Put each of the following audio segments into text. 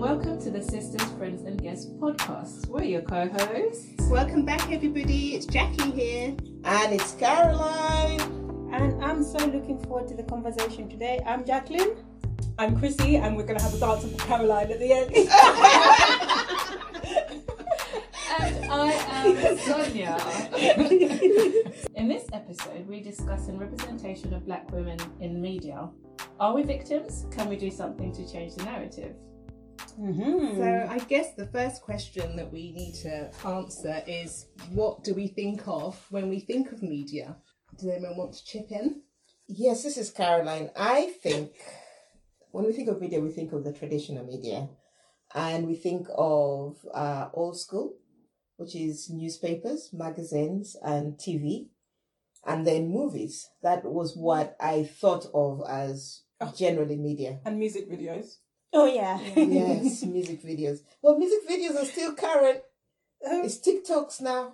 and welcome to the Sisters, Friends, and Guests podcast. We're your co hosts. Welcome back, everybody. It's Jackie here. And it's Caroline. And I'm so looking forward to the conversation today. I'm Jacqueline. I'm Chrissy, and we're going to have a dance with Caroline at the end. and I am Sonia. in this episode, we're discussing representation of black women in media. Are we victims? Can we do something to change the narrative? Mm-hmm. So, I guess the first question that we need to answer is what do we think of when we think of media? Does anyone want to chip in? Yes, this is Caroline. I think when we think of media, we think of the traditional media and we think of uh, old school, which is newspapers, magazines, and TV, and then movies. That was what I thought of as generally media. And music videos. Oh, yeah. yes, music videos. Well, music videos are still current. It's TikToks now.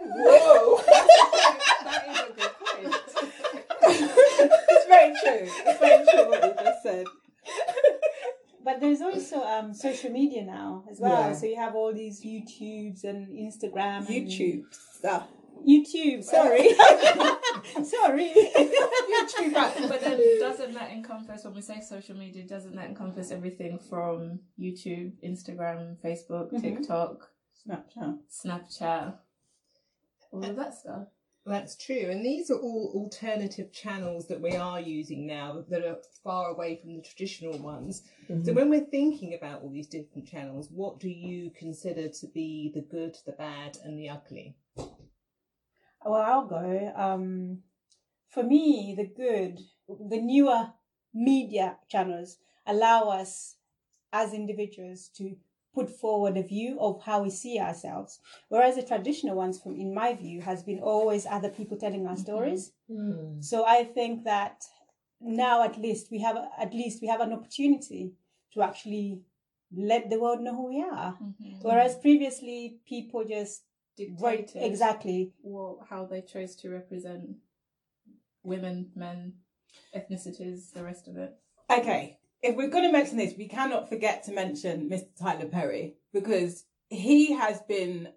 Whoa! that is a good point. it's very true. It's very true what you just said. But there's also um, social media now as well. Yeah. So you have all these YouTubes and Instagram. and- YouTube stuff. YouTube, sorry. sorry. YouTube, right. But then, doesn't that encompass, when we say social media, doesn't that encompass everything from YouTube, Instagram, Facebook, Mhm. TikTok, Snapchat. Snapchat, all of that stuff? That's true. And these are all alternative channels that we are using now that are far away from the traditional ones. So, when we're thinking about all these different channels, what do you consider to be the good, the bad, and the ugly? Well, I'll go. Um, for me, the good, the newer media channels allow us as individuals to put forward a view of how we see ourselves. Whereas the traditional ones, from in my view, has been always other people telling our stories. Mm. So I think that now at least we have at least we have an opportunity to actually let the world know who we are. Whereas previously people just right exactly what, how they chose to represent women, men, ethnicities, the rest of it. Okay, if we're going to mention this, we cannot forget to mention Mr. Tyler Perry because he has been.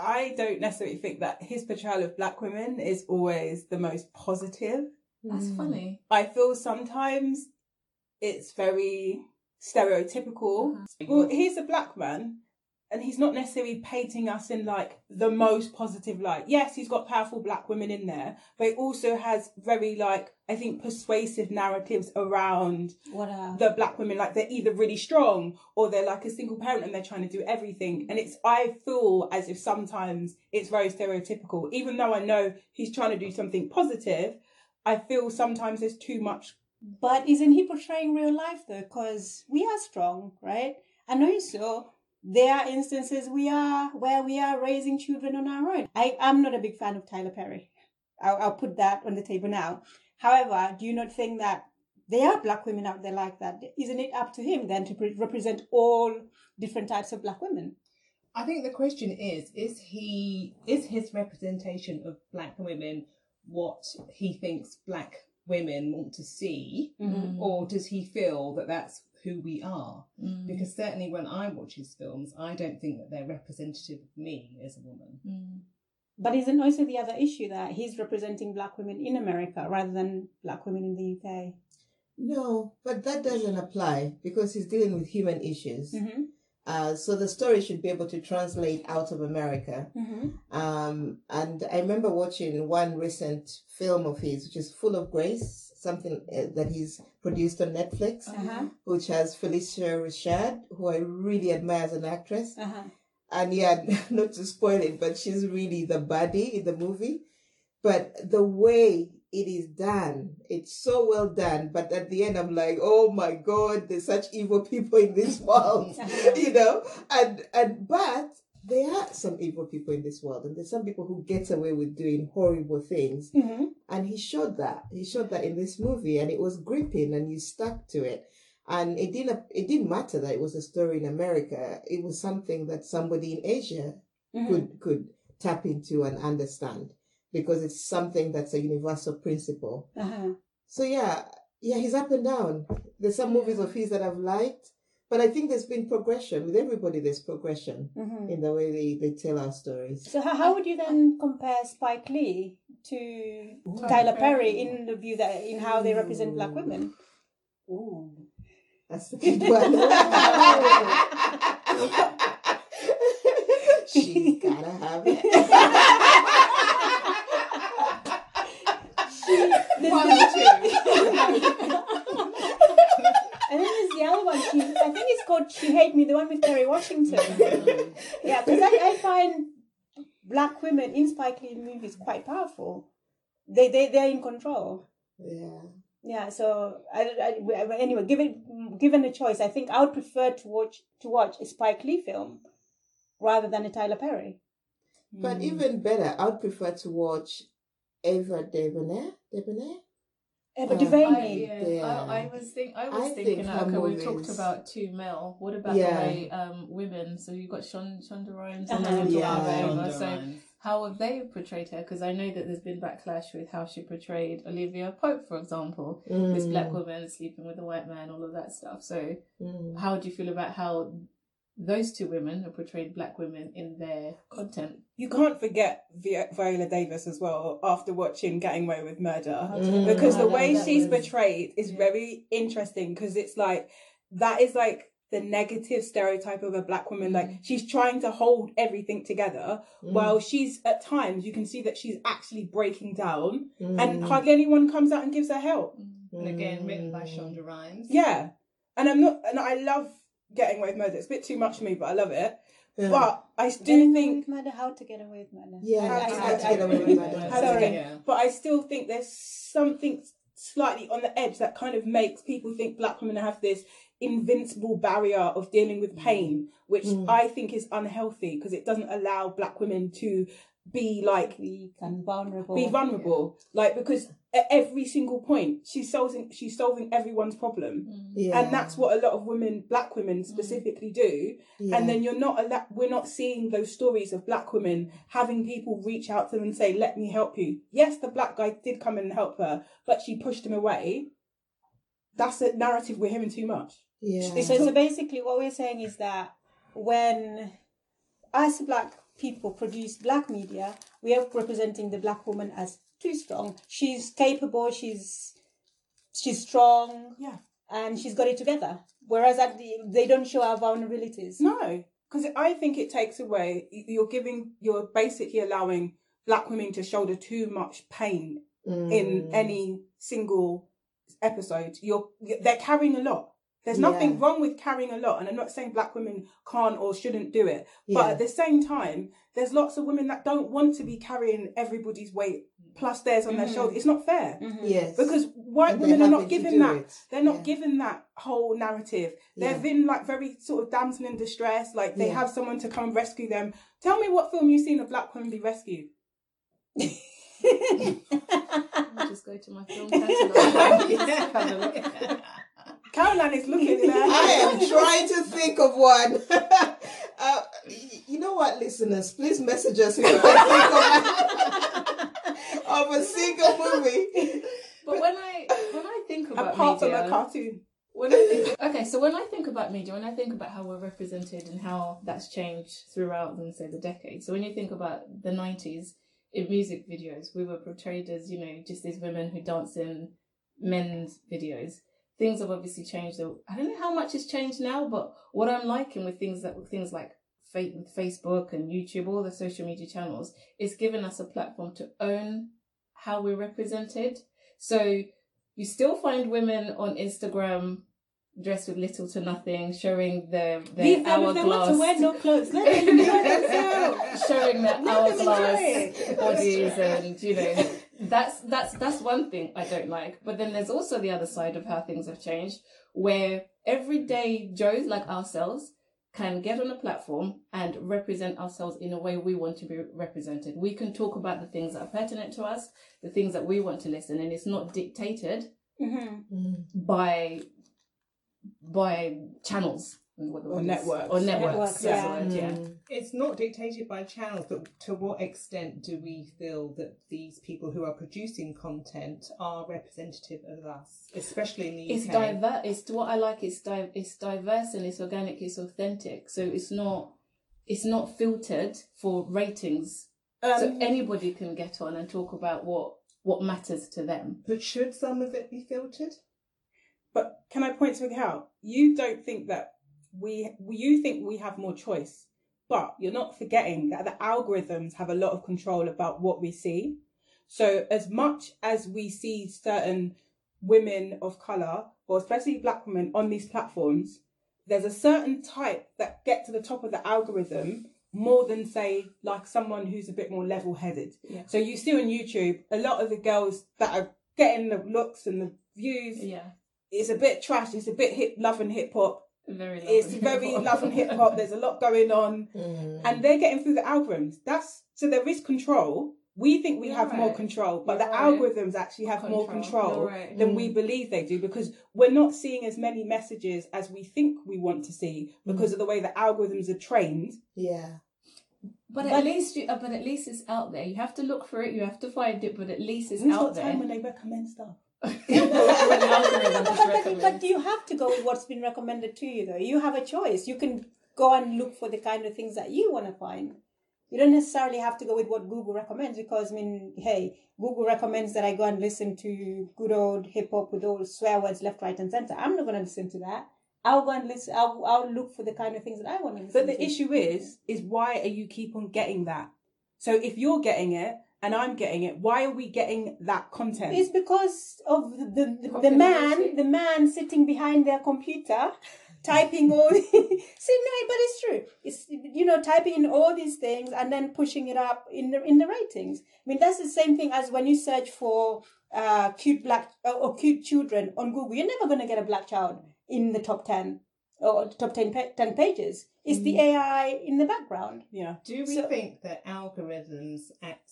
I don't necessarily think that his portrayal of black women is always the most positive. That's Mm. funny. I feel sometimes it's very stereotypical. Uh-huh. Well, he's a black man and he's not necessarily painting us in like the most positive light. Yes, he's got powerful black women in there, but he also has very like I think persuasive narratives around the black women like they're either really strong or they're like a single parent and they're trying to do everything and it's i feel as if sometimes it's very stereotypical even though i know he's trying to do something positive i feel sometimes there's too much But isn't he portraying real life though? Because we are strong, right? And also, there are instances we are where we are raising children on our own. I am not a big fan of Tyler Perry. I'll, I'll put that on the table now. However, do you not think that there are black women out there like that? Isn't it up to him then to pre- represent all different types of black women? I think the question is: Is he is his representation of black women what he thinks black women want to see, Mm. or does he feel that that's who we are? Mm. Because certainly when I watch his films, I don't think that they're representative of me as a woman. Mm. But isn't also the other issue that he's representing black women in America rather than black women in the UK? No, but that doesn't apply because he's dealing with human issues. Mm-hmm. Uh, so the story should be able to translate out of America. Mm-hmm. Um, and I remember watching one recent film of his, which is Full of Grace, something uh, that he's produced on Netflix, Uh-huh. which has Phylicia Rashad, who I really admire as an actress. Uh-huh. And yeah, not to spoil it, but she's really the baddie in the movie. But the way it is done, it's so well done. But at the end, I'm like, oh my God, there's such evil people in this world, you know. And and but there are some evil people in this world, and there's some people who get away with doing horrible things. Mm-hmm. And he showed that. He showed that in this movie, and it was gripping, and you stuck to it. And it didn't. It didn't matter that it was a story in America. It was something that somebody in Asia Mm-hmm. could could tap into and understand because it's something that's a universal principle. Uh-huh. So yeah, yeah, he's up and down. There's some movies of his that I've liked, but I think there's been progression with everybody. There's progression Mhm. in the way they, they tell our stories. So how, how would you then compare Spike Lee to Tyler Perry in the view that in how they represent black women? Ooh. That's a good one. She's gotta have it. One or two. And then there's the other one. She, I think it's called "She Hate Me," the one with Kerry Washington. yeah, because I, I find black women in Spike Lee movies quite powerful. They they they're in control. Yeah. Yeah. So I, I, anyway, given given a choice, I think I would prefer to watch to watch a Spike Lee film rather than a Tyler Perry. But even better, I would prefer to watch Ava DuVernay. DuVernay? Eva Uh, DuVernay. I, yeah, Yeah. I, I was think I was I thinking her okay, we talked about two male. What about Yeah. the way um, women? So you've got Shon, Shonda Rhimes and then you're Yeah. talking about Ava. Shonda So Rhimes. how have they portrayed her? Because I know that there's been backlash with how she portrayed Olivia Pope, for example, this Mm, black woman sleeping with a white man, all of that stuff. So mm. how do you feel about how those two women have portrayed black women in their content? You can't forget Vi- Viola Davis as well after watching Getting Away with Murder. Mm. because the way she's was- portrayed is yeah. very interesting because it's like that is like the negative stereotype of a black woman like Mm. she's trying to hold everything together Mm. while she's at times you can see that she's actually breaking down Mm. and hardly anyone comes out and gives her help And again, written by Mm. Shonda Rhimes. yeah and i'm not and i love getting away with murder it's a bit too much for me but i love it Yeah. but i Do do think with murder? How to get away with murder? Yeah, how to- how to get away with murder. Sorry. Yeah. but I still think there's something slightly on the edge that kind of makes people think black women have this invincible barrier of dealing with pain, which Mm. I think is unhealthy because it doesn't allow black women to be like weak and vulnerable. be vulnerable. Like because at every single point she's solving she's solving everyone's problem. Mm. Yeah. And that's what a lot of women, black women specifically do. Yeah. And then you're not alla- we're not seeing those stories of black women having people reach out to them and say, "Let me help you." Yes, the black guy did come in and help her, but she pushed him away. That's a narrative we're hearing too much. yeah. So, so basically, what we're saying is that when us black people produce black media, we are representing the black woman as too strong. She's capable. She's she's strong. Yeah. and she's got it together. Whereas at the, they don't show our vulnerabilities. No, because I think it takes away. You're giving. You're basically allowing black women to shoulder too much pain Mm. in any single episode. You're they're carrying a lot. There's nothing Yeah. wrong with carrying a lot, and I'm not saying black women can't or shouldn't do it. But Yeah. at the same time, there's lots of women that don't want to be carrying everybody's weight plus theirs on their Mhm. shoulder. It's not fair Mhm. Yes. because white And women are not happy given that. it. They're not Yeah. given that whole narrative. Yeah. They've been like very sort of damsel in distress. Like they Yeah. have someone to come and rescue them. Tell me what film you've seen a black woman be rescued. I'll just go to my film catalogue. Have a look. Caroline is looking there. I am trying to think of one. uh, you know what, listeners? Please message us if you can think of, a single movie. But when I when I think about Apart from a cartoon. when I think, okay, so when I think about media, when I think about how we're represented and how that's changed throughout, them say the decades. So when you think about the nineties in music videos, we were portrayed as you know just these women who dance in men's videos. Things have obviously changed. I don't know how much has changed now, but what I'm liking with things that with things like Facebook and YouTube, all the social media channels, it's given us a platform to own how we're represented. So you still find women on Instagram dressed with little to nothing, showing their their Leave them if they want hourglass, to wear no clothes. Let them enjoy themselves. showing their hourglass bodies, and you know that's that's that's one thing I don't like. But then there's also the other side of how things have changed, where everyday Joes like ourselves can get on a platform and represent ourselves in a way we want to be represented. We can talk about the things that are pertinent to us, the things that we want to listen, and it's not dictated Mhm. Mm. by by channels. What the Or word networks. or networks. Networks, yeah. word, yeah. Mm. It's not dictated by channels, but to what extent do we feel that these people who are producing content are representative of us, especially in the It's UK? diverse. It's what I like. It's di- It's diverse and it's organic. It's authentic. So it's not. It's not filtered for ratings. Um, so anybody can get on and talk about what what matters to them. But should some of it be filtered? But can I point something out? You don't think that we, you think we have more choice, but you're not forgetting that the algorithms have a lot of control about what we see. So as much as we see certain women of color, or especially black women on these platforms, there's a certain type that get to the top of the algorithm more than say like someone who's a bit more level headed. Yeah. So you see on YouTube a lot of the girls that are getting the looks and the views Yeah, it's a bit trash. It's a bit hip, love and hip hop. Very. It's very love and hip hop. There's a lot going on, Mm. and they're getting through the algorithms. That's so there is control. We think we You're have more control, but You're the right. algorithms actually have more Control. control right. than we believe they do because we're not seeing as many messages as we think we want to see because of the way the algorithms are trained. Yeah. But at least you, uh, but at least it's out there. You have to look for it. You have to find it. But at least it's out there. time when they recommend stuff? When the algorithm just but, but, but you have to go with what's been recommended to you, though. You have a choice. You can go and look for the kind of things that you want to find. You don't necessarily have to go with what Google recommends because, I mean, hey, Google recommends that I go and listen to good old hip hop with all swear words left, right, and center. I'm not going to listen to that. I'll go and listen. I'll, I'll look for the kind of things that I want to listen But the to. issue is, is why are you keep on getting that? So if you're getting it and I'm getting it, why are we getting that content? It's because of the the, the, the man, the man sitting behind their computer, typing all. See, no, but it's true. It's you know typing in all these things and then pushing it up in the in the ratings. I mean that's the same thing as when you search for uh cute black uh, or cute children on Google. You're never going to get a black child in the top ten or top 10, pa- 10 pages. It's the AI in the background. yeah. Do we So- think that algorithms act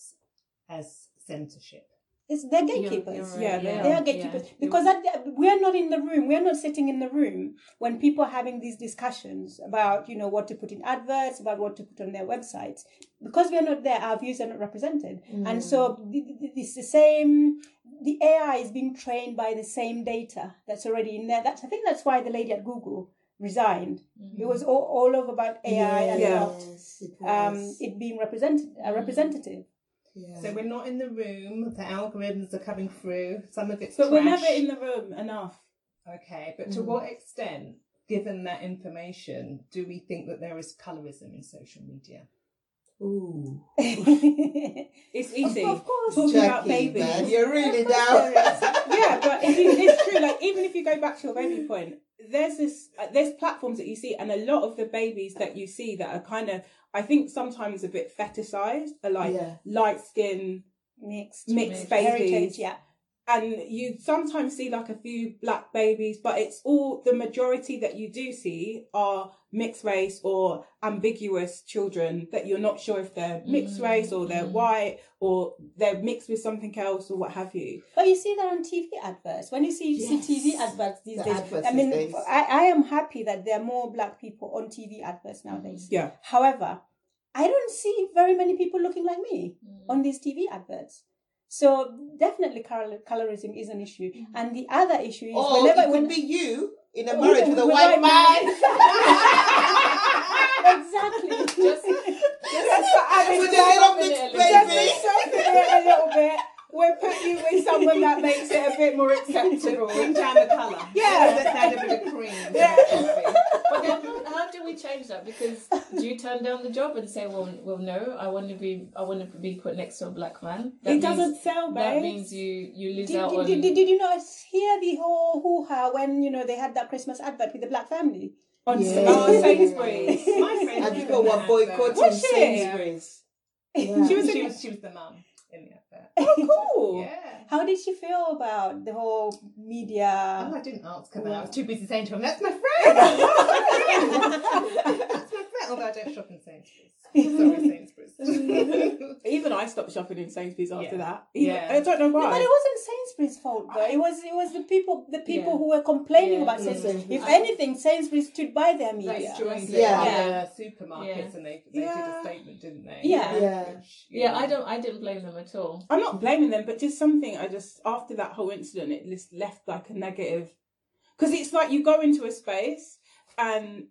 as censorship? It's they're You're- gatekeepers. you're right, Yeah, they They are. are gatekeepers Yeah. because the, we're not in the room. We're not sitting in the room when people are having these discussions about you know what to put in adverts, about what to put on their websites. Because we're not there, our views are not represented, and so mm. th- it's the same. The AI is being trained by the same data that's already in there. That's I think that's why the lady at Google resigned. Mm. It was all, all over about AI and Yeah. about Yes, it um, it being represented a mm. representative. Yeah. So we're not in the room. The algorithms are coming through. Some of it's But we're never in the room enough. Okay, but to Mm. what extent, given that information, do we think that there is colorism in social media? Ooh. It's easy. Of course. Talking about babies. man, you're really down. yeah, but it is, it's true. Like even if you go back to your baby point, there's this, uh, there's platforms that you see, and a lot of the babies that you see that are kind of, I think sometimes a bit fetishized, are like Yeah. light skin, mixed mixed heritage, babies, yeah. And you sometimes see like a few black babies, but it's all the majority that you do see are mixed race or ambiguous children that you're not sure if they're mixed mm. race or they're mm. white or they're mixed with something else or what have you. But you see that on TV adverts. When you see, you Yes. see TV adverts these The days, adverts I mean, these days. I, I am happy that there are more black people on TV adverts nowadays. Yeah. However, I don't see very many people looking like me mm. on these TV adverts. So definitely color, colorism is an issue. Mm-hmm. And the other issue is Or whenever it could when, be you in a marriage a- with a white white man. exactly. Just, Just for adding With a little soften mixed it a little Just baby. to soften it a little bit, we'll put you with someone that makes it a bit more acceptable. Bring down the colour. Yeah. Let's add a bit of cream. Yeah. but then how, how do we change that? Because do you turn down the job and say, well, well, no, I want to be, I want to be put next to a black man. That it means- doesn't sell, babe. That means you you lose Did, out did, on. did, did you not hear the whole hoo ha when you know they had that Christmas advert with the black family? On Yeah. oh, Sainsbury's. My friend And was people in were that boycotting Was she? Sainsbury's. Yeah. She was, she was, she was the mum in the advert. Oh, cool. Yeah. How did she feel about the whole media? Oh, I didn't ask her that. I was too busy saying to him, "That's my friend." That's my friend. Although I don't shop in Sainsbury's. Sorry, Sainsbury's. Even I stopped shopping in Sainsbury's after Yeah. that. Even, Yeah. I don't know No, why. but it wasn't Sainsbury's fault though. It was it was the people the people Yeah. who were complaining Yeah, about yeah, Sainsbury's. Sainsbury's. If anything, Sainsbury's stood by their They media. joined Yeah. Uh, it. yeah. supermarkets Yeah. and they, they did a statement, didn't they? Yeah. Yeah. Which, Yeah, I don't. I didn't blame them at all. I'm not blaming them, but just something I just after that whole incident, it just left like a negative. Because it's like you go into a space and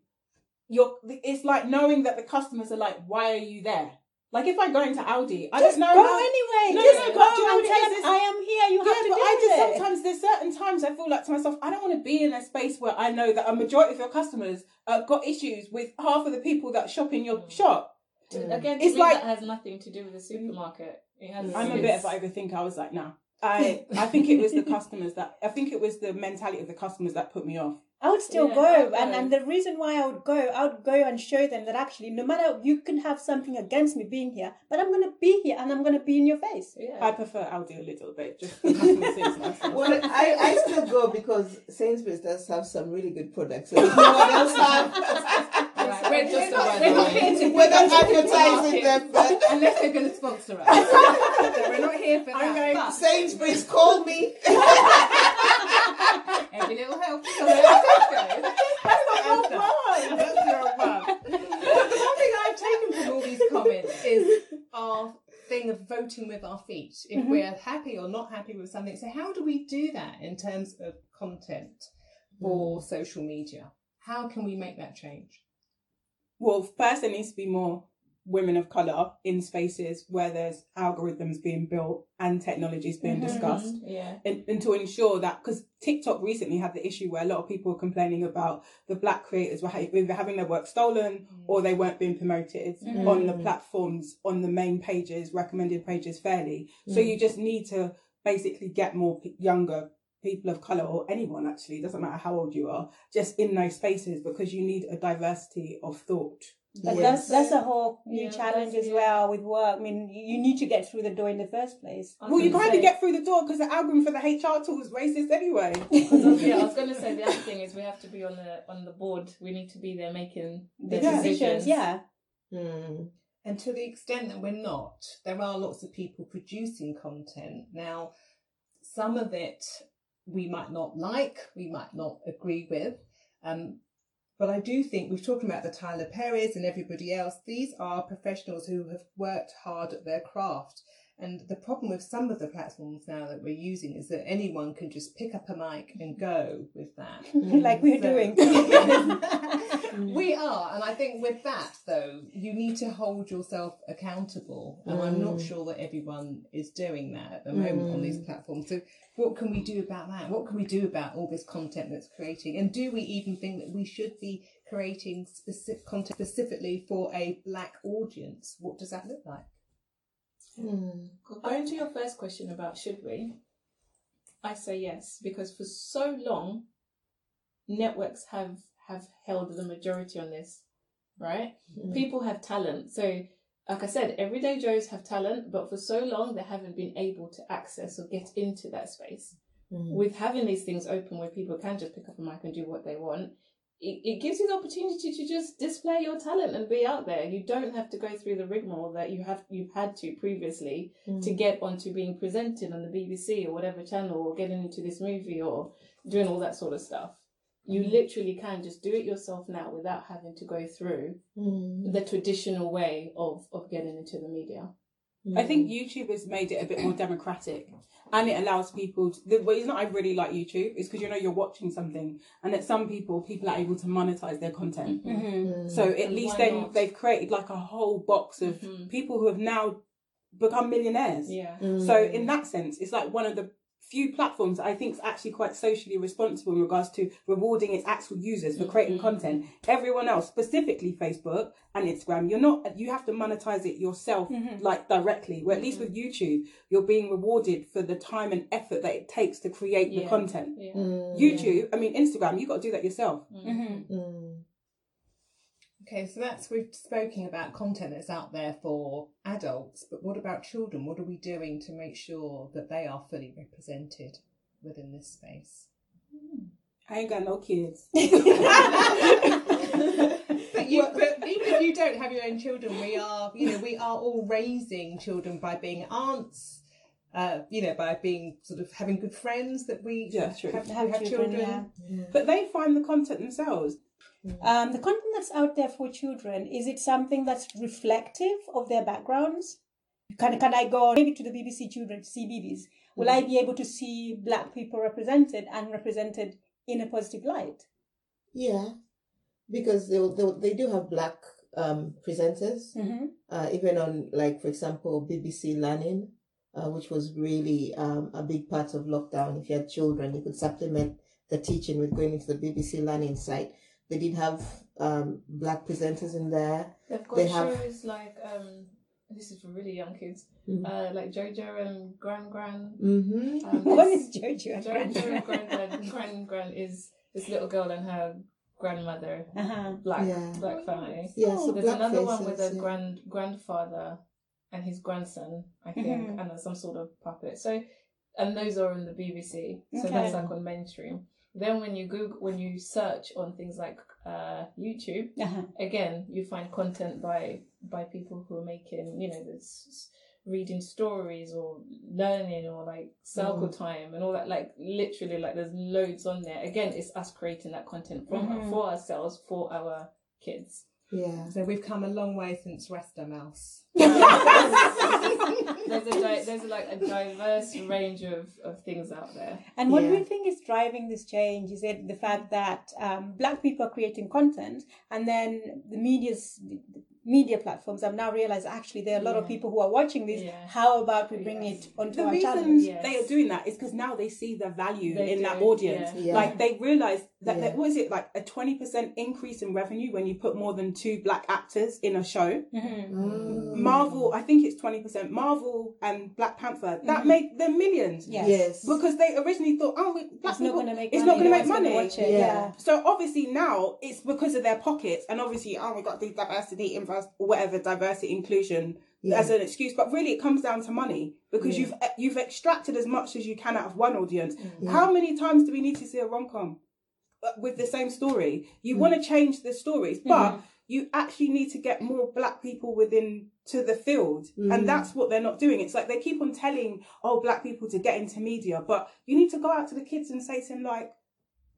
you're. It's like knowing that the customers are like, "Why are you there?" Like if I go into Aldi, I Just don't know. go how- anyway. No, just no, go you know and what it tell them I am here. You Yeah, have to but do I just it. sometimes there's certain times I feel like to myself, I don't want to be in a space where I know that a majority of your customers uh, got issues with half of the people that shop in your shop. Again, It's like- that has nothing to do with the supermarket. It has. I'm a it's- bit of an overthinker. I was like, no. I I think it was the customers that I think it was the mentality of the customers that put me off. I would still Yeah, go, I'd and and the reason why I would go, I would go and show them that actually, no matter you can have something against me being here, but I'm gonna be here and I'm gonna be in your face. Yeah. I prefer Aldi a little bit, just for customer service. Well, I, I still go because Sainsbury's does have some really good products. So if no one else have, Right, we're just We're not- we're not here to we're not advertising them, but unless they're going to sponsor us. we're not here for I'm that. Sainsbury's call me. every little helps. So there are Tesco. Oh, Asda. That's your one. Something I've taken from all these comments is our thing of voting with our feet. If we're happy or not happy with something. So how do we do that in terms of content for social media? How can we make that change? Well, first there needs to be more women of color in spaces where there's algorithms being built and technologies being Mhm. discussed. Yeah. and, and to ensure that because TikTok recently had the issue where a lot of people were complaining about the black creators were ha- either having their work stolen or they weren't being promoted Mhm. on the platforms on the main pages recommended pages fairly so Mm. you just need to basically get more p- younger people of color or anyone actually doesn't matter how old you are just in those spaces because you need a diversity of thought But Yes. that's that's a whole new Yeah, challenge that's- as yeah. well with work. I mean, you you need to get through the door in the first place. Well you gonna kind of say- get through the door because the algorithm for the hr tool is racist anyway yeah, I was going to say the other thing is we have to be on the on the board. We need to be there making the Yeah. decisions. Yeah. Mm. And to the extent that we're not, there are lots of people producing content. Now, some of it we might not like, we might not agree with. Um, but I do think we've talked about the Tyler Perrys and everybody else. These are professionals who have worked hard at their craft. And the problem with some of the platforms now that we're using is that anyone can just pick up a mic and go with that. like we're So- doing. we are, and I think with that though, you need to hold yourself accountable, and I'm not Mm. sure that everyone is doing that at the moment on these platforms. So, what can we do about that? What can we do about all this content that's creating? And do we even think that we should be creating specific content specifically for a black audience? What does that look like? Mm. Going to your first question about should we, I say yes because for so long, networks have have held the majority on this, right? Mm. People have talent, so like I said, everyday Joes have talent, but for so long they haven't been able to access or get into that space. Mm. With having these things open where people can just pick up a mic and do what they want, it, it gives you the opportunity to just display your talent and be out there. You don't have to go through the rigmarole that you have you've had to previously to get onto being presented on the BBC or whatever channel or getting into this movie or doing all that sort of stuff. You literally can just do it yourself now without having to go through Mm. the traditional way of, of getting into the media. I think YouTube has made it a bit more democratic and it allows people to, the reason I really like YouTube is because you know you're watching something and that some people people are able to monetize their content. Mhm. So at And least then not? they've created like a whole box of Mhm. people who have now become millionaires. Yeah. So in that sense, it's like one of the few platforms that I think is actually quite socially responsible in regards to rewarding its actual users for creating Mhm. content. Everyone else, specifically Facebook and Instagram, you're not you have to monetize it yourself Mhm. like directly. Where at least with YouTube, you're being rewarded for the time and effort that it takes to create the content. Yeah. Mm. YouTube, I mean Instagram, you got to do that yourself. Mhm. Okay, so that's we've spoken about content that's out there for adults, but what about children? What are we doing to make sure that they are fully represented within this space? I ain't got no kids. But, you, but even if you don't have your own children, we are, you know, we are all raising children by being aunts, uh, you know, by being sort of having good friends that we Yeah, have, Have have children, children. yeah. But they find the content themselves. Um, the content that's out there for children is it something that's reflective of their backgrounds? Can can I go maybe to the BBC Children to CBeebies? Will I be able to see black people represented and represented in a positive light? Yeah, because they they, they do have black um, presenters, Mm-hmm. uh, even on like for example BBC Learning, uh, which was really um, a big part of lockdown. If you had children, you could supplement the teaching with going into the BBC Learning site. They did have um, black presenters in there. They've got They have- shows like um, this is for really young kids, Mhm. uh, like Jojo and Gran Gran. Mm-hmm. Um, What this- is Jojo? and Jojo Gran? and Gran Gran. Gran Gran is this little girl and her grandmother, Uh-huh. black Yeah. black family. Yeah, so There's black another one with a yeah. grand grandfather and his grandson, I think, Mhm. and some sort of puppet. So, and those are in the BBC. So Okay. that's like on mainstream. Then when you Google, when you search on things like uh, YouTube, Uh-huh. again you find content by by people who are making, you know, this reading stories or learning or like circle time and all that. Like literally, like there's loads on there. Again, it's us creating that content from Mhm. for ourselves for our kids. Yeah. So we've come a long way since Rastamouse. there's a di- there's like a diverse range of, of things out there. And what do Yeah. you think is driving this change? Is it the fact that um, black people are creating content and then the media's the media platforms have now realized actually there are a lot of people who are watching this. Yeah. How about we bring Yes. it onto The our reason channels? Yes. they are doing that is because now they see the value They in that audience. yeah. Yeah. Like they realize that, Yeah. that what is it like a twenty percent increase in revenue when you put more than two black actors in a show. Mhm. Mm. Marvel, I think it's twenty percent. Marvel and Black Panther that Mhm. made them millions. Yes. Yes. Because they originally thought, oh, we, black It's not people, going to make it's money. not going to make one's gonna money. Watch it. Yeah. Yeah. So obviously now it's because of their pockets, and obviously, oh, we got the diversity, invest, whatever diversity, inclusion Yeah. as an excuse. But really, it comes down to money because Yeah. you've you've extracted as much as you can out of one audience. Yeah. How many times do we need to see a rom com with the same story? You Mm. want to change the stories, but Mhm. you actually need to get more black people within to the field Mm. and that's what they're not doing it's like they keep on telling oh black people to get into media but you need to go out to the kids and say to them like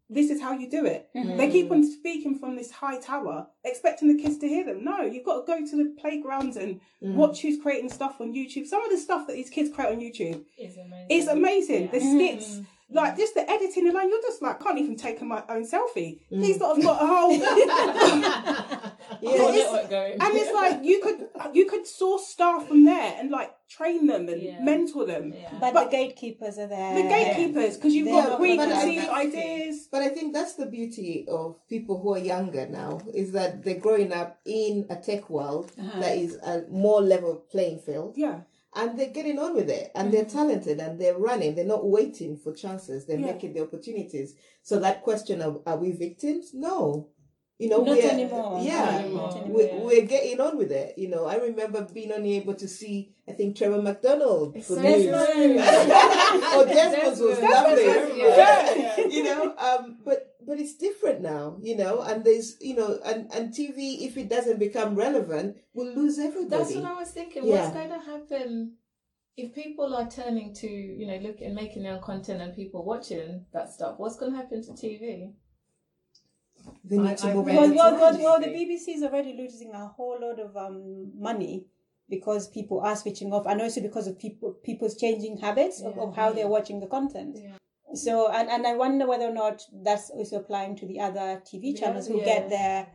this is how you do it Mhm. they keep on speaking from this high tower expecting the kids to hear them no you've got to go to the playgrounds and Mm. watch who's creating stuff on youtube some of the stuff that these kids create on youtube It's amazing. is amazing the skits Mm. Like just the editing and like you're just like can't even take my own selfie Mm. these lot have got a whole Yeah, it's- network going. and it's like you could you could source staff from there and like train them and Yeah. mentor them. Yeah. But, But- the gatekeepers are there. The gatekeepers, because you've They're got not preconceived gonna- ideas. But I think that's the beauty of people who are younger now is that they're growing up in a tech world Uh-huh. that is a more level playing field Yeah, and they're getting on with it and they're talented and they're running. They're not waiting for chances. They're Yeah. making the opportunities. So that question of are we victims? No. You know, Not we're, anymore. Yeah. Anymore. We, Yeah. we're getting on with it. You know, I remember being unable to see, I think, Trevor McDonald for news. true. oh, Desmond's was lovely. Desmond, yeah. you know, um, but but it's different now. You know, and there's you know, and and TV if it doesn't become relevant, will lose everybody. That's what I was thinking. Yeah. What's going to happen if people are turning to, you know, look and making their own content and people watching that stuff? What's going to happen to TV? they need I- to I move Well, well, well, well, the BBC is already losing a whole lot of um, money because people are switching off, and also because of people people's changing habits of, of how they're watching the content. Yeah. So, and, and I wonder whether or not that's also applying to the other TV The channels other- who yeah. get their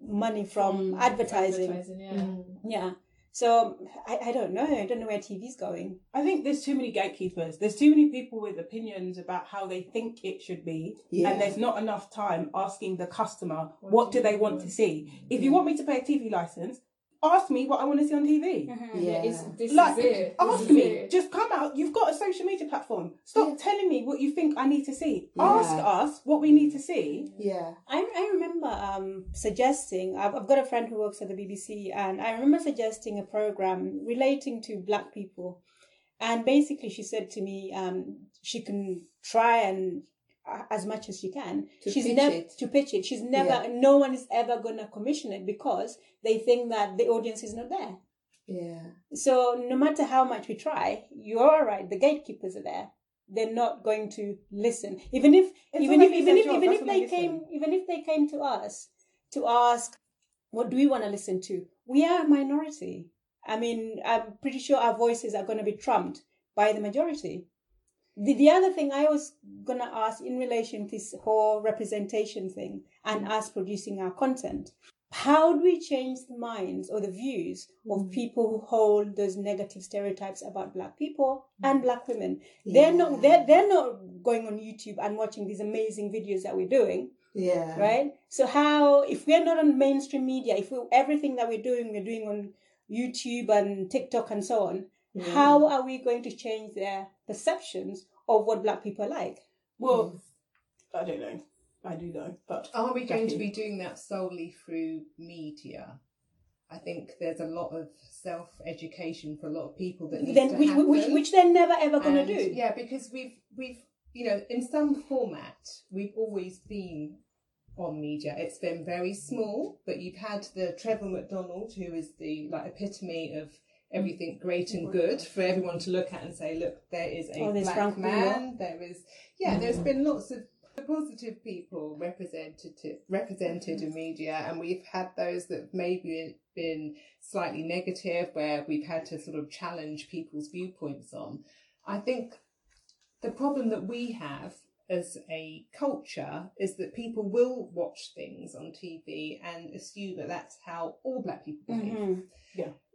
money from advertising. Advertising, yeah. Mm. Yeah. So I, I don't know. I don't know where TV's going. I think there's too many gatekeepers. There's too many people with opinions about how they think it should be, Yeah. and there's not enough time asking the customer What what do do they want want? to see. If you want me to pay a TV license, ask me what I want to see on TV. Yeah. it's, this Like, is it. This ask is me. it. Just come out. You've got a social media platform. Stop Yeah. telling me what you think I need to see. Yeah. Ask us what we need to see. yeah. I, I remember um, suggesting, I've, I've got a friend who works at the BBC, and I remember suggesting a program relating to black people. And basically, she said to me, um, she can try and as much as she can. To she's never to pitch it. She's never. Yeah. No one is ever gonna commission it because they think that the audience is not there. Yeah. So no matter how much we try, you're right. The gatekeepers are there. They're not going to listen, even if It's even if even if job, even that's if they came even if they came to us to ask, what do we want to listen to? We are a minority. I mean, I'm pretty sure our voices are going to be trumped by the majority. The, the other thing I was going to ask in relation to this whole representation thing and us producing our content, how do we change the minds or the views of mm. people who hold those negative stereotypes about black people mm. and black women? They're not they're, they're not going on YouTube and watching these amazing videos that we're doing Yeah. right? So how if we're not on mainstream media, if we, everything that we're doing, we're doing on YouTube and TikTok and so on, Yeah. how are we going to change their perceptions of what black people are like? Well, mm. I don't know. I do know, but Are we going to be doing that solely through media? I think there's a lot of self education for a lot of people that needs Then to which, happen. which which they're never ever going to do. Yeah, because we've we've you know in some format we've always been on media. It's been very small, but you've had the Trevor McDonald, who is the like epitome of everything great and good for everyone to look at and say, look, there is a Oh, black man. There is yeah, there's been lots of positive people represented represented in media and we've had those that maybe been slightly negative where we've had to sort of challenge people's viewpoints on. I think the problem that we have as a culture is that people will watch things on tv and assume that that's how all black people behave. Mhm.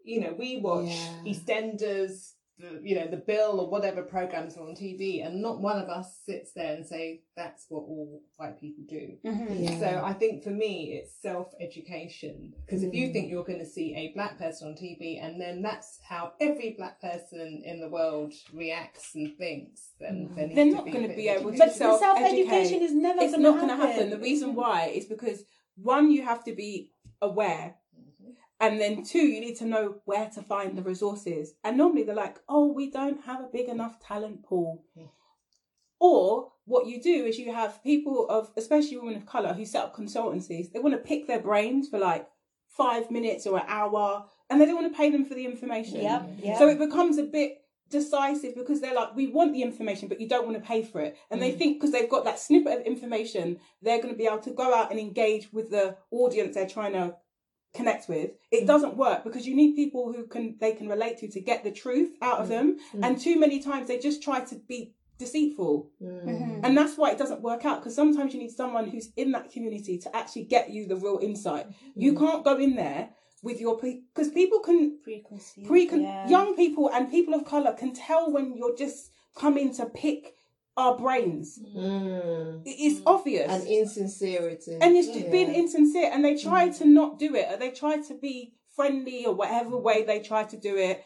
You know, we watch Yeah. EastEnders, the, you know, the Bill or whatever programs are on TV, and not one of us sits there and say that's what all white people do. Mhm. Yeah. So I think for me, it's self education because if Mm. you think you're going to see a black person on TV and then that's how every black person in the world reacts and thinks, then there needs They're to not be gonna be able to But self- self education is never it's going not to going to happen. The reason why is because one, you have to be aware, and then two, you need to know where to find the resources. And normally they're like, "Oh, we don't have a big enough talent pool." Or what you do is you have people of, especially women of color, who set up consultancies. They want to pick their brains for like five minutes or an hour, and they don't want to pay them for the information. Yep. So it becomes a bit decisive because they're like, we want the information, but you don't want to pay for it. And they mm. think because they've got that snippet of information, they're going to be able to go out and engage with the audience they're trying to connect with. It mm. doesn't work because you need people who can they can relate to to get the truth out of mm. them. Mm. And too many times they just try to be deceitful. Mhm. And that's why it doesn't work out because sometimes you need someone who's in that community to actually get you the real insight. You can't go in there with your because people can preconceived. pre yeah. young people and people of color can tell when you're just coming to pick our brains. Mm. It's obvious. And insincerity. and it's just Yeah. being insincere and they try to not do it or they try to be friendly or whatever way they try to do it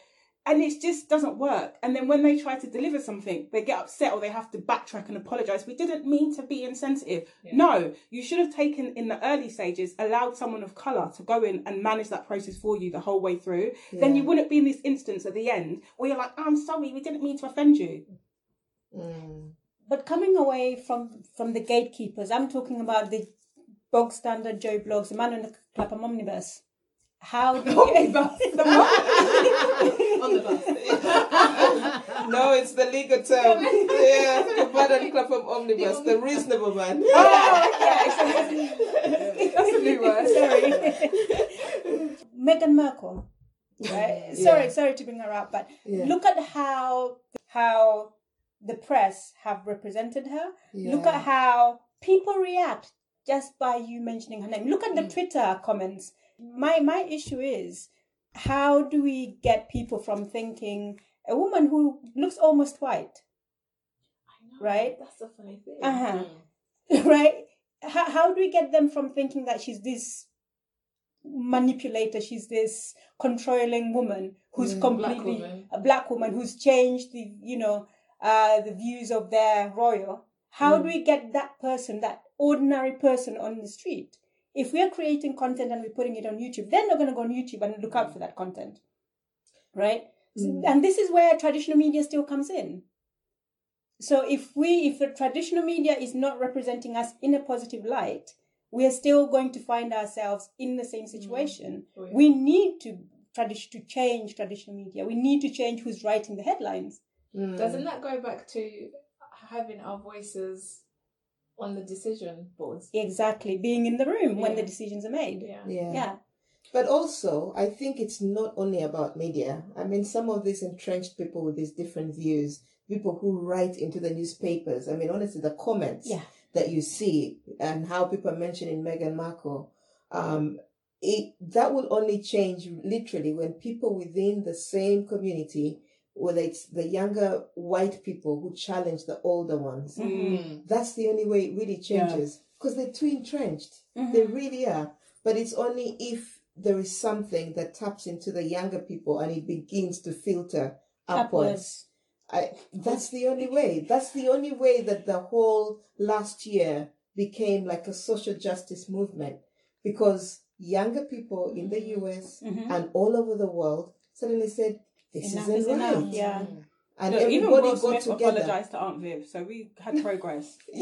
and it just doesn't work and then when they try to deliver something they get upset or they have to backtrack and apologize we didn't mean to be insensitive no you should have taken in the early stages allowed someone of color to go in and manage that process for you the whole way through then you wouldn't be in this instance at the end where you're like i'm sorry we didn't mean to offend you Mm. But coming away from from the gatekeepers, I'm talking about the bog standard Joe Bloggs, the man on the Clapham omnibus. How do you on the bus. no, it's the legal term. yeah, the Madam Clapham omnibus, the reasonable man. oh yeah that's a new word sorry. Meghan Markle. Right? Yeah. Sorry, sorry to bring her up, but Yeah. look at how how the press have represented her. Look at how people react just by you mentioning her name. Look at the Twitter comments. My my issue is how do we get people from thinking a woman who looks almost white, right? That's a funny thing. Uh-huh. right? How, how do we get them from thinking that she's this manipulator, she's this controlling woman who's Mm, completely black woman. a black woman who's changed the you know uh, the views of their royal? How do hmm. we get that person, that ordinary person, on the street? If we are creating content and we're putting it on YouTube, then they're not going to go on YouTube and look out hmm. for that content, right? So- hmm. And this is where traditional media still comes in. So if we, if the traditional media is not representing us in a positive light, we are still going to find ourselves in the same situation. Oh, we need to tradition to change traditional media. We need to change who's writing the headlines. Mm. Doesn't that go back to having our voices on the decision boards? Exactly, being in the room when the decisions are made. Yeah. Yeah. Yeah. But also, I think it's not only about media. I mean, some of these entrenched people with these different views, people who write into the newspapers. I mean, honestly, the comments Yeah. that you see and how people are mentioning Meghan Markle, um, it that will only change literally when people within the same community, whether it's the younger white people who challenge the older ones. Mm. That's the only way it really changes because they're too entrenched. Mhm. They really are. But it's only if there is something that taps into the younger people and it begins to filter upwards. I, that's the only way. That's the only way that the whole last year became like a social justice movement because younger people in the US Mhm. and all over the world suddenly said, This Enough isn't is right. enough. Yeah. Mm. And Look, even everybody Will got Smith together. apologized to Aunt Viv, so we had progress.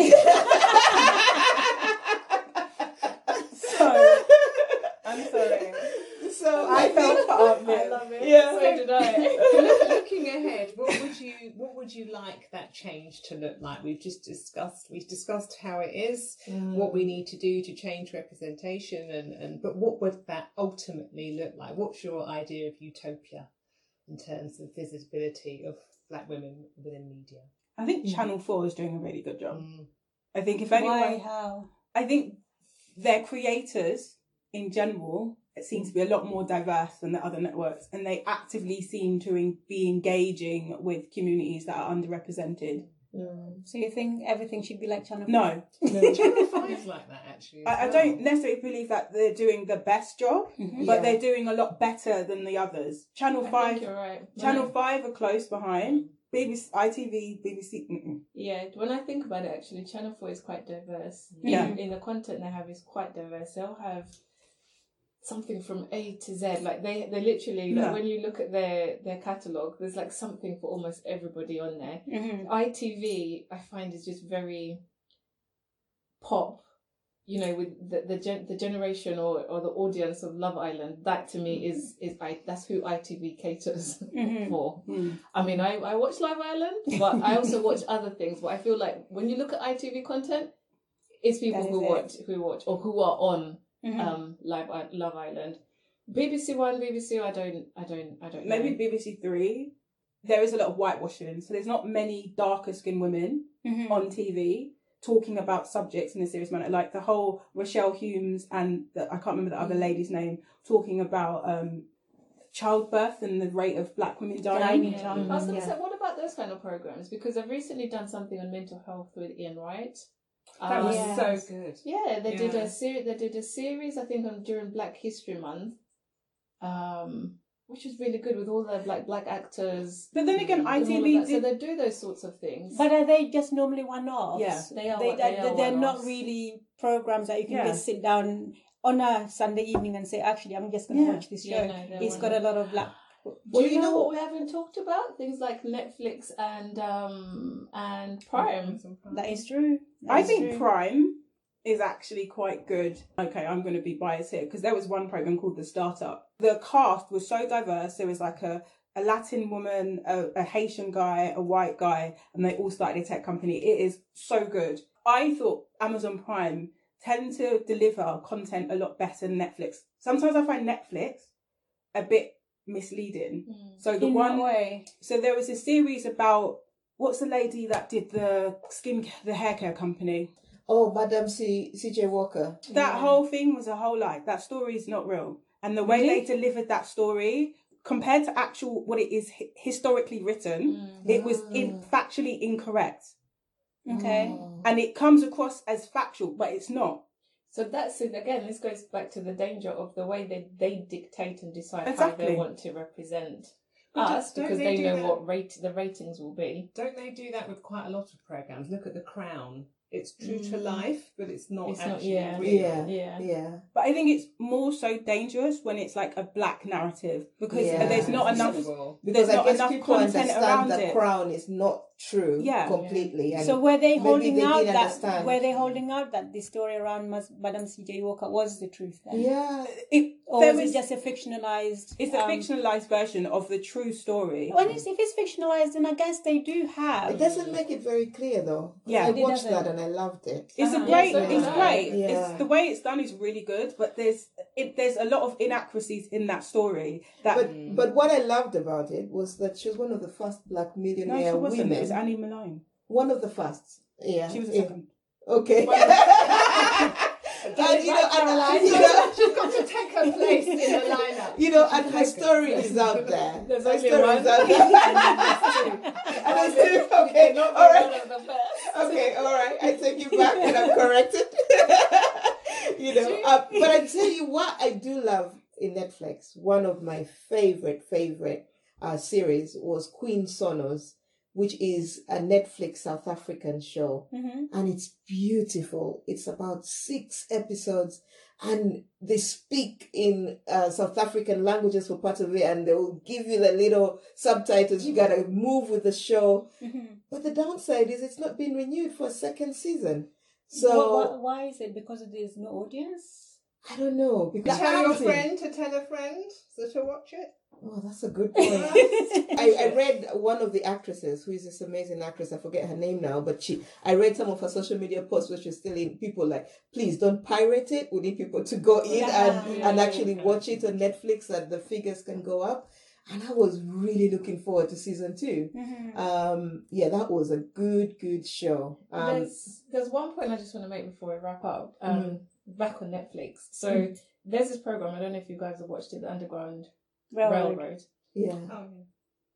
so I'm sorry. So I I felt for Aunt Viv. I love it. Yeah. So did I. Look- Looking ahead, what would you what would you like that change to look like? We've just discussed we've discussed how it is, mm. what we need to do to change representation, and, and but what would that ultimately look like? What's your idea of utopia in terms of visibility of black women within media? I think Channel Four is doing a really good job. Mm. I think if Why? anyone, How? I think their creators in general seem to be a lot more diverse than the other networks, and they actively seem to en- be engaging with communities that are underrepresented. Mm. So you think everything should be like Channel? 5? No, Channel Five's like that actually. as I, I don't necessarily believe that they're doing the best job, Mhm. but Yeah. they're doing a lot better than the others. Channel I Five, think you're right. Channel When Five are close behind. BBC, ITV, BBC. Mm-mm. Yeah, when I think about it, actually, Channel 4 is quite diverse. Yeah. In, in the content they have is quite diverse. They'll have something from A to Z. Like, they, they literally, like, Yeah. when you look at their, their catalogue, there's like something for almost everybody on there. Mhm. ITV, I find, is just very pop. You know, with the the, gen- the generation or, or the audience of Love Island, that to me is is I that's who ITV caters Mhm. for. Mm. I mean, I, I watch Love Island, but I also watch other things. But I feel like when you look at ITV content, it's people who it. watch who watch or who are on Mhm. um Live I- Love Island. BBC One, BBC, I don't, I don't, I don't. Maybe know. BBC Three. There is a lot of whitewashing, so there's not many darker skinned women Mhm. on TV talking about subjects in a serious manner. Like the whole Rochelle Humes and the, I can't remember the other lady's name talking about um, childbirth and the rate of black women dying. Dying. Yeah. I was going to Yeah. say, what about those kind of programs? Because I've recently done something on mental health with Ian Wright. That was Um, Yeah. so good. Yeah, they did a series. They did a series, I think, on during Black History Month, um, which was really good with all the like black actors. But then again, and all of ITV that. So they do those sorts of things. But are they just normally one-offs? Yeah. They are- They, they are they, are not one-offs. really programs that you can Yeah. just sit down on a Sunday evening and say, actually, I'm just going to Yeah. watch this show. Yeah, no, they're it's got a lot of black. Do you, you know, know- what we haven't talked about? Things like Netflix and um and Prime. That is true. That I is think true. Prime is actually quite good. Okay, I'm going to be biased here because there was one program called The Startup. The cast was so diverse. There was like a, a Latin woman, a, a Haitian guy, a white guy, and they all started a tech company. It is so good. I thought Amazon Prime tend to deliver content a lot better than Netflix. Sometimes I find Netflix a bit misleading. Hmm. So the In one way? so there was a series about what's the lady that did the skin the hair care company. Oh, Madame C. C. J. Walker. That whole thing was a whole lie. That story is not real. And the way Really? they delivered that story compared to actual what it is hi- historically written, hmm. it was in, hmm. factually incorrect. Okay. Oh. And it comes across as factual, but it's not. So that's it. Again, this goes back to the danger of the way they, they dictate and decide how they want to represent But us don't because they they, know that? what rate the ratings will be. Don't they do that with quite a lot of programs? Look at The Crown. it's true to mm. life, but it's not It's not- actually yeah. real. Yeah. Yeah. Yeah. But I think it's more so dangerous when it's like a black narrative because Yeah. there's not enough. Because There's I not guess enough people content understand around the it. crown is not true Yeah. completely. And So were they holding they out that understand. were they holding out that the story around Mas- Madam C.J. Walker was the truth then? yeah. It, Or there was is- it just a fictionalized? it's a um, fictionalized version of the true story. Well, it's, if it's fictionalized, then I guess they do have. It doesn't make it very clear though. Yeah. I watched doesn't. that and I loved it. It's a Uh-huh. great. Yeah, so it's great. Yeah. It's the way it's done is really good, but there's it, there's a lot of inaccuracies in that story. That But but what I loved about it was that she was one of the first black no, millionaire she wasn't. women. It was Annie Malone. one of the first. Yeah. She was a Yeah. second. Okay. And you know, Caroline. you know, She's got to take her place in the lineup. you know, and her story is out there. There's her only one. out there. and two. Okay, all right. the. Okay, all right. I take you back and I'm corrected. you know, uh, but I tell you what, I do love in Netflix. One of my favorite favorite uh, series was Queen Sono, which is a Netflix South African show, Mhm. and it's beautiful. It's about six episodes. And they speak in uh, South African languages for part of it, and they will give you the little subtitles. You gotta move with the show. Mhm. But the downside is it's not been renewed for a second season. So Wha- wha- why is it? Because there's no audience. I don't know because Tell your friend to tell a friend so to watch it. Oh, that's a good point. I, I read one of the actresses who is this amazing actress. I forget her name now, but she. I read some of her social media posts where she's telling people like, please don't pirate it. We need people to go in Yeah. and Yeah, and actually yeah. watch it on Netflix, that the figures can go up. And I was really looking forward to season two. Mhm. Um, yeah, that was a good, good show. Um, there's there's one point I just want to make before we wrap up. Um, Mhm. back on Netflix. So there's this program. I don't know if you guys have watched it, the Underground Railroad. Railroad. yeah. Oh,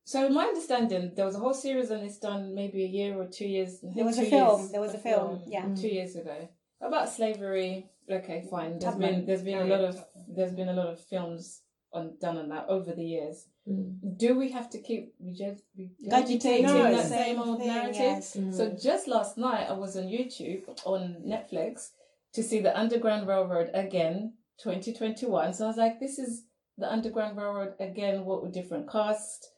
So in my understanding, there was a whole series on this done maybe a year or two years. I There was a film. years- There was a film. Yeah. two years ago about slavery. Okay, fine. There's Tubman. been there's been a lot of there's been a lot of films on done on that over the years. Mm. Do we have to keep regurg- Regurgitating regurgitating No. the the same same old thing, narrative? yes. So just last night, I was on YouTube on Netflix to see the Underground Railroad again, 2021. So I was like, this is the Underground Railroad again. What with different cast,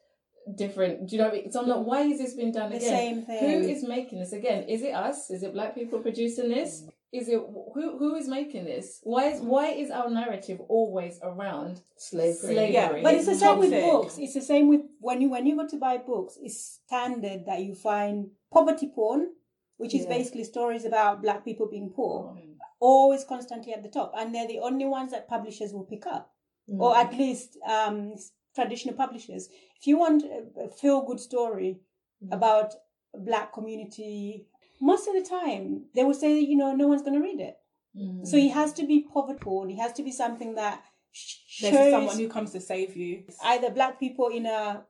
different. Do you know? What I mean? So I'm like, why is this being done The again? same thing. Who is making this again? Is it us? Is it black people producing this? Is it who? Who is making this? Why is why is our narrative always around Slavery. slavery? Yeah, But it's the same with books. It's the same with when you when you go to buy books. It's standard that you find poverty porn, which is Yeah. basically stories about black people being poor, always constantly at the top, and they're the only ones that publishers will pick up, Mm. or at least um, traditional publishers. If you want a, a feel good story about a black community, most of the time they will say, you know, no one's going to read it. Mm. So it has to be poverty porn. It has to be something that sh- There's shows someone who comes to save you. either black people in a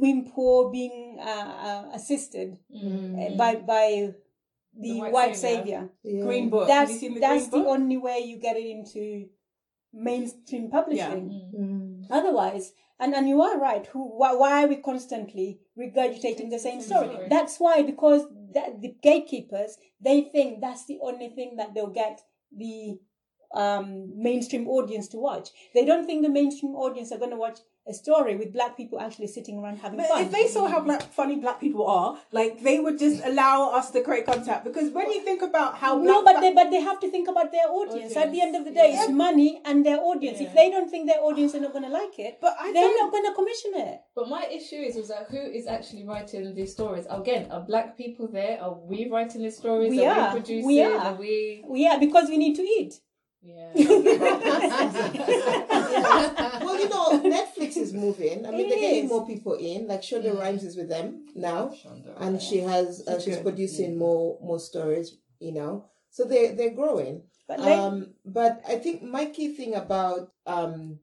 being poor being uh, uh, assisted Mm. uh, by by the, The white white, savior. savior. Yeah. Green Book. That's Have you seen the that's Green the Book? only way you get it into mainstream publishing. Mm. Mm. Otherwise, and and you are right. Who why, why are we constantly regurgitating the same story? story. That's why because that, the gatekeepers they think that's the only thing that they'll get the um, mainstream audience to watch. They don't think the mainstream audience are going to watch a story with black people actually sitting around having But fun. if they saw how black, funny black people are, like they would just allow us to create contact. Because when you think about how no, black but they but they have to think about their audience. At the end of the day, it's money and their audience. Yeah. If they don't think their audience are not going to like it, But I they're don't- not going to commission it. But my issue is, was that who is actually writing these stories? Again, are black people there? Are we writing these stories? We are, are. we producing? We are. we? Well, yeah, because we need to eat. Yeah. well, you know, Netflix is moving. I mean, It they're getting is. more people in. Like Shonda Rhimes is with them now, Shonda. and she has uh, She's she's good. producing more more stories. You know, so they they're growing. But like, Um, but I think my key thing about um,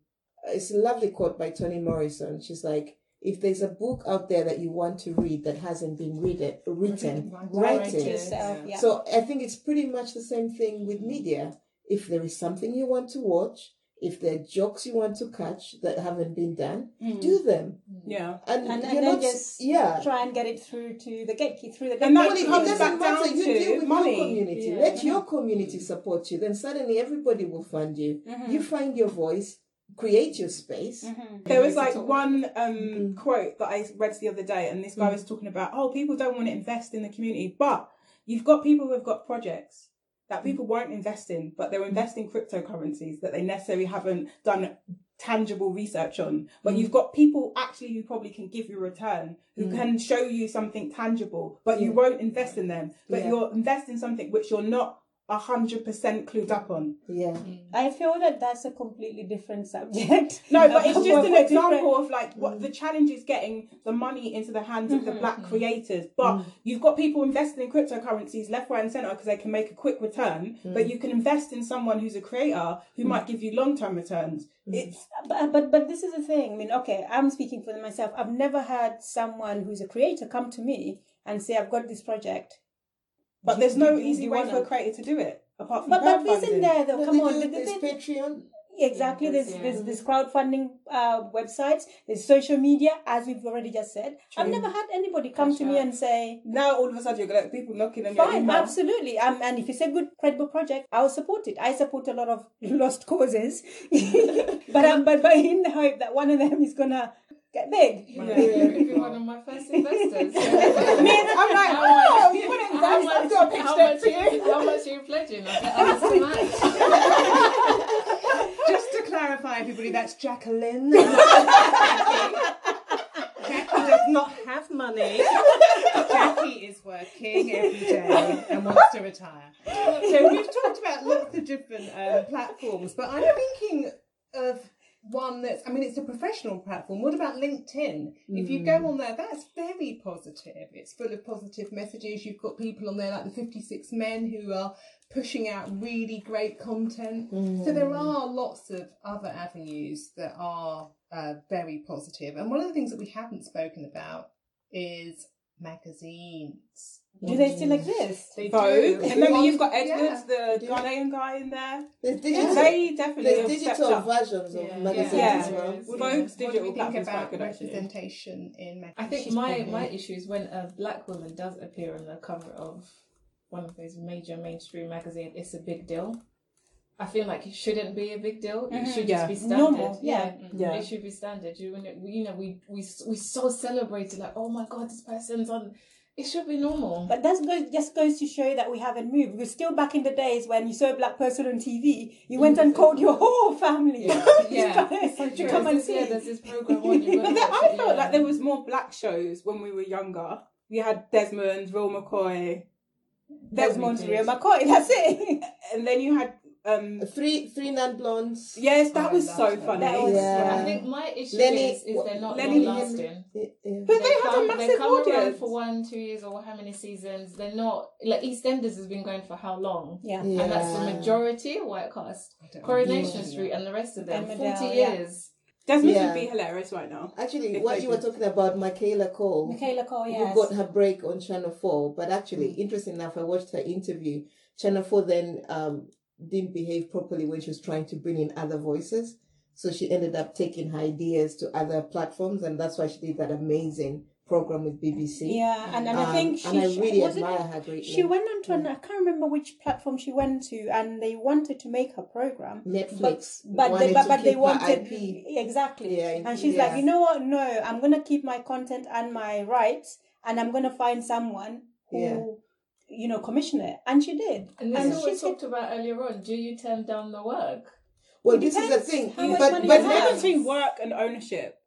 it's a lovely quote by Toni Morrison. She's like, if there's a book out there that you want to read that hasn't been read it, written, Write write it. it. yourself, yeah. So I think it's pretty much the same thing with media. If there is something you want to watch, If there are jokes you want to catch that haven't been done, Mm. do them. Yeah. And, And, and you're then not, just yeah. try and get it through to the gatekeeper through the And that Well, comes doesn't back matter. down You deal with money. your community. Yeah. Let your community support you. Then suddenly everybody will fund you. Mm-hmm. You find your voice, create your space. Mhm. There was like one um, Mm. quote that I read the other day, and this guy Mm. was talking about, oh, people don't want to invest in the community, but you've got people who've got projects that mm. people won't invest in, but they're mm. investing cryptocurrencies that they necessarily haven't done tangible research on. But mm. you've got people actually who probably can give you a return, who Mm. can show you something tangible, but you won't invest in them. But Yeah. you're investing something which you're not hundred percent clued up on. Yeah. Mm. I feel that that's a completely different subject. No, but it's Uh, just an for different- example of like what the challenge is getting the money into the hands of the mm-hmm. black mm-hmm. creators. But mm. you've got people investing in cryptocurrencies left, right, and centre because they can make a quick return. Mm. But you can invest in someone who's a creator who might give you long term returns. It's But, uh, but but this is the thing. I mean, okay, I'm speaking for myself. I've never had someone who's a creator come to me and say, "I've got this project." But there's no do- do easy you way wanna- for a creator to do it apart from But but crowdfunding. isn't there though? No, Come on, do- the- the- there's Patreon. exactly. Yeah, There's there's- there's there's crowdfunding uh, websites. There's social media, as we've already just said. I've never had anybody come Cash to me out. and say, Now all of a sudden you're gonna have people knocking on your Fine, email. absolutely. Um, and if it's a good, credible project, I'll support it. I support a lot of lost causes, but um, but but in the hope that one of them is gonna get big. Yeah, you'd be one of my first investors. Me, I'm like, oh, much- you want to how much- I've got a pitch how deck much for you. How much are you pledging? I'll get others to. Just to clarify, everybody, that's Jacqueline. Jackie does not have money. Jackie is working every day and wants to retire. So we've talked about lots of different um, platforms, but I'm thinking of one that's, I mean, it's a professional platform. What about LinkedIn? If you go on there, that's very positive. It's full of positive messages. You've got people on there like the 56 Men who are pushing out really great content. So there are lots of other avenues that are uh, very positive. And one of the things that we haven't spoken about is magazines. Do they still exist? They Vogue. do. And remember, you've got yeah. Edwards, the. Ghanaian guy in there. There's digital, They definitely there's have stepped digital up. versions of Yeah. magazines Yeah. as well. Yeah. Vogue's What do digital we think about good, actually. representation in magazines? I think She's my probably- my issue is when a black woman does appear on the cover of one of those major mainstream magazines, it's a big deal. I feel like it shouldn't be a big deal. It Mhm. should Yeah. just be standard. Normal, yeah. Yeah. It should be standard. You, when it- you know, we we we so celebrated like, oh my god, this person's on. It should be normal. But that goes, just goes to show that we haven't moved. Because still back in the days when you saw a black person on TV, you went and called your whole family yeah, to come and see. Yeah, there's this program on. you But gotta then watch I it, felt yeah. like there was more black shows when we were younger. We had Desmond, Will McCoy, Desmond, did. real McCoy, that's it. and then you had um Three three non blondes. yes, that Oh, was so that. funny. That was- Yeah. I think my issue Lenny- is, is they're not Lenny- long lasting. Yeah, yeah. But they, had come, a they massive come around audience. for one, two years, or how many seasons. They're not like EastEnders has been going for how long? Yeah. Yeah. And that's the majority white cast. I don't. Coronation Yeah. Street and the rest of them. Emmerdale, Forty yeah. years. Desmond Yeah. would be hilarious right now. Actually, what you were talking about, Michaela Coel, Michaela Coel, yes. who got her break on Channel 4. But actually, interesting enough, I watched her interview. Channel 4 then um, didn't behave properly when she was trying to bring in other voices. So she ended up taking her ideas to other platforms, and that's why she did that amazing program with BBC. Yeah, and, and I Um, think she, and I really admire her greatly. She went on to, an, I can't remember which platform she went to, and they wanted to make her program. Netflix, But wanted they, but, but they wanted exactly, Yeah, and she's yeah. like, you know what? No, I'm gonna keep my content and my rights, and I'm gonna find someone who, Yeah. You know, commission it, and she did. And this And is what she we said- talked about earlier on. Do you turn down the work? Well, It this is the thing. how much But, money but you There's a have. difference between work and ownership.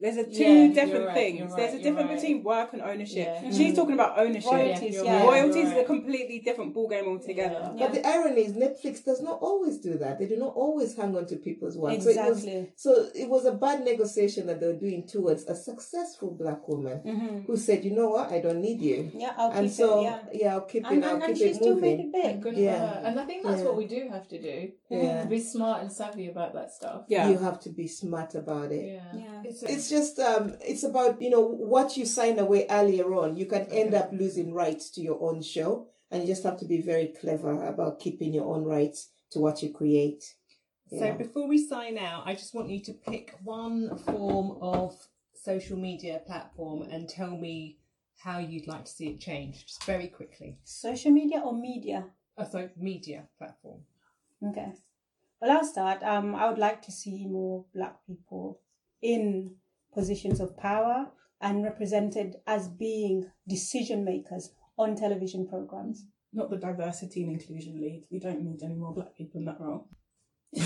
There's a two Yeah, different right, things. right, There's a difference right. between work and ownership. Yeah. She's talking about ownership. Royalties, you're yeah. Royalties you're is a completely different ballgame altogether. Yeah. But the irony is, Netflix does not always do that. They do not always hang on to people's work. So it was Exactly. so it was a bad negotiation that they were doing towards a successful black woman hmm who said, "You know what? I don't need you." Yeah, I'll and keep so it. Yeah, I'll keep and, it. I'll and, and keep she it still made it big. Good Yeah. for her. And I think that's Yeah. what we do have to do. Yeah, Be smart and savvy about that stuff. Yeah. you have to be smart about it. Yeah. Yeah. It's, It's just um, it's about you know what you sign away earlier on. You can end up losing rights to your own show, and you just have to be very clever about keeping your own rights to what you create. So before we sign out, I just want you to pick one form of social media platform and tell me how you'd like to see it change, just very quickly. Social media or media? Oh, sorry, media platform. Okay. Well, I'll start. Um, I would like to see more black people in positions of power and represented as being decision makers on television programs. Not the diversity and inclusion lead. We don't need any more black people in that role.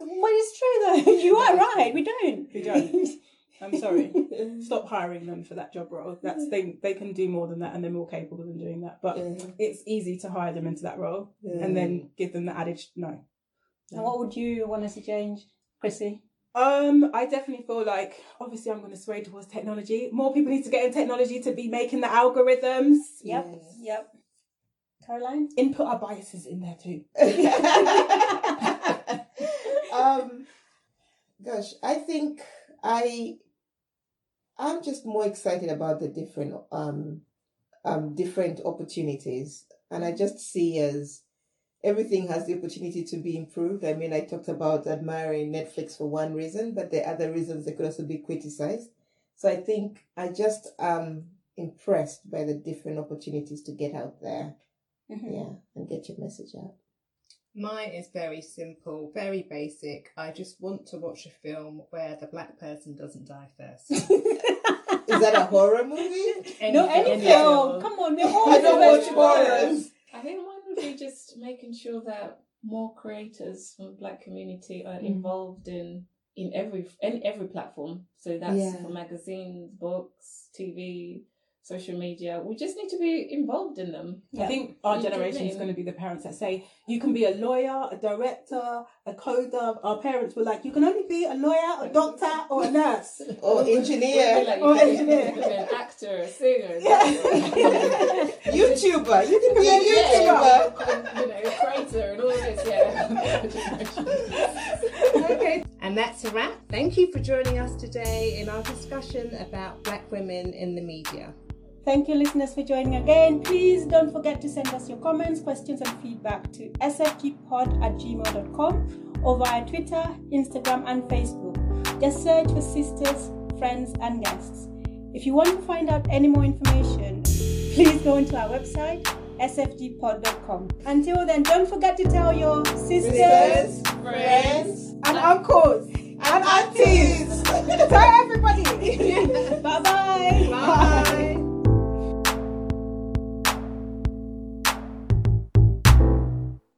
Well, it's true though. You are right. We don't. We don't. I'm sorry. Stop hiring them for that job role. That's they they can do more than that and they're more capable than doing that. But Yeah. it's easy to hire them into that role and then give them the added no. And what would you want us to change, Chrissy? Um, I definitely feel like obviously I'm going to sway towards technology. More people need to get in technology to be making the algorithms. Yep. Yes. Yep. Caroline? Input our biases in there too. um, gosh, I think I I'm just more excited about the different um um different opportunities, and I just see as everything has the opportunity to be improved. I mean, I talked about admiring Netflix for one reason, but there are other reasons that could also be criticized. So I think I just am impressed by the different opportunities to get out there, mm-hmm. yeah, and get your message out. Mine is very simple, very basic. I just want to watch a film where the black person doesn't die first. Is that a horror movie? no, any Any film. film. Come on, we're all I don't watch professionals. horrors. I think mine be just making sure that more creators from the black community are Mm. involved in in every in every platform. So that's Yeah. for magazines, books, TV, social media. We just need to be involved in them. I think our You generation is going to be the parents that say you can be a lawyer, a director, a coder. Our parents were like, you can only be a lawyer, a doctor, or a nurse. Or engineer. like, Or you can be- engineer. you can be an actor, a singer, a Yeah. YouTuber. You can be a Yeah, YouTuber. you know, a creator and all this, yeah. okay. And that's a wrap. Thank you for joining us today in our discussion about black women in the media. Thank you, listeners, for joining again. Please don't forget to send us your comments, questions, and feedback to sfgpod at gmail.com or via Twitter, Instagram, and Facebook. Just search for sisters, friends, and guests. If you want to find out any more information, please go into our website, sfgpod.com. Until then, don't forget to tell your sisters, friends, And uncles. and aunties. Tell everybody. bye-bye. Bye.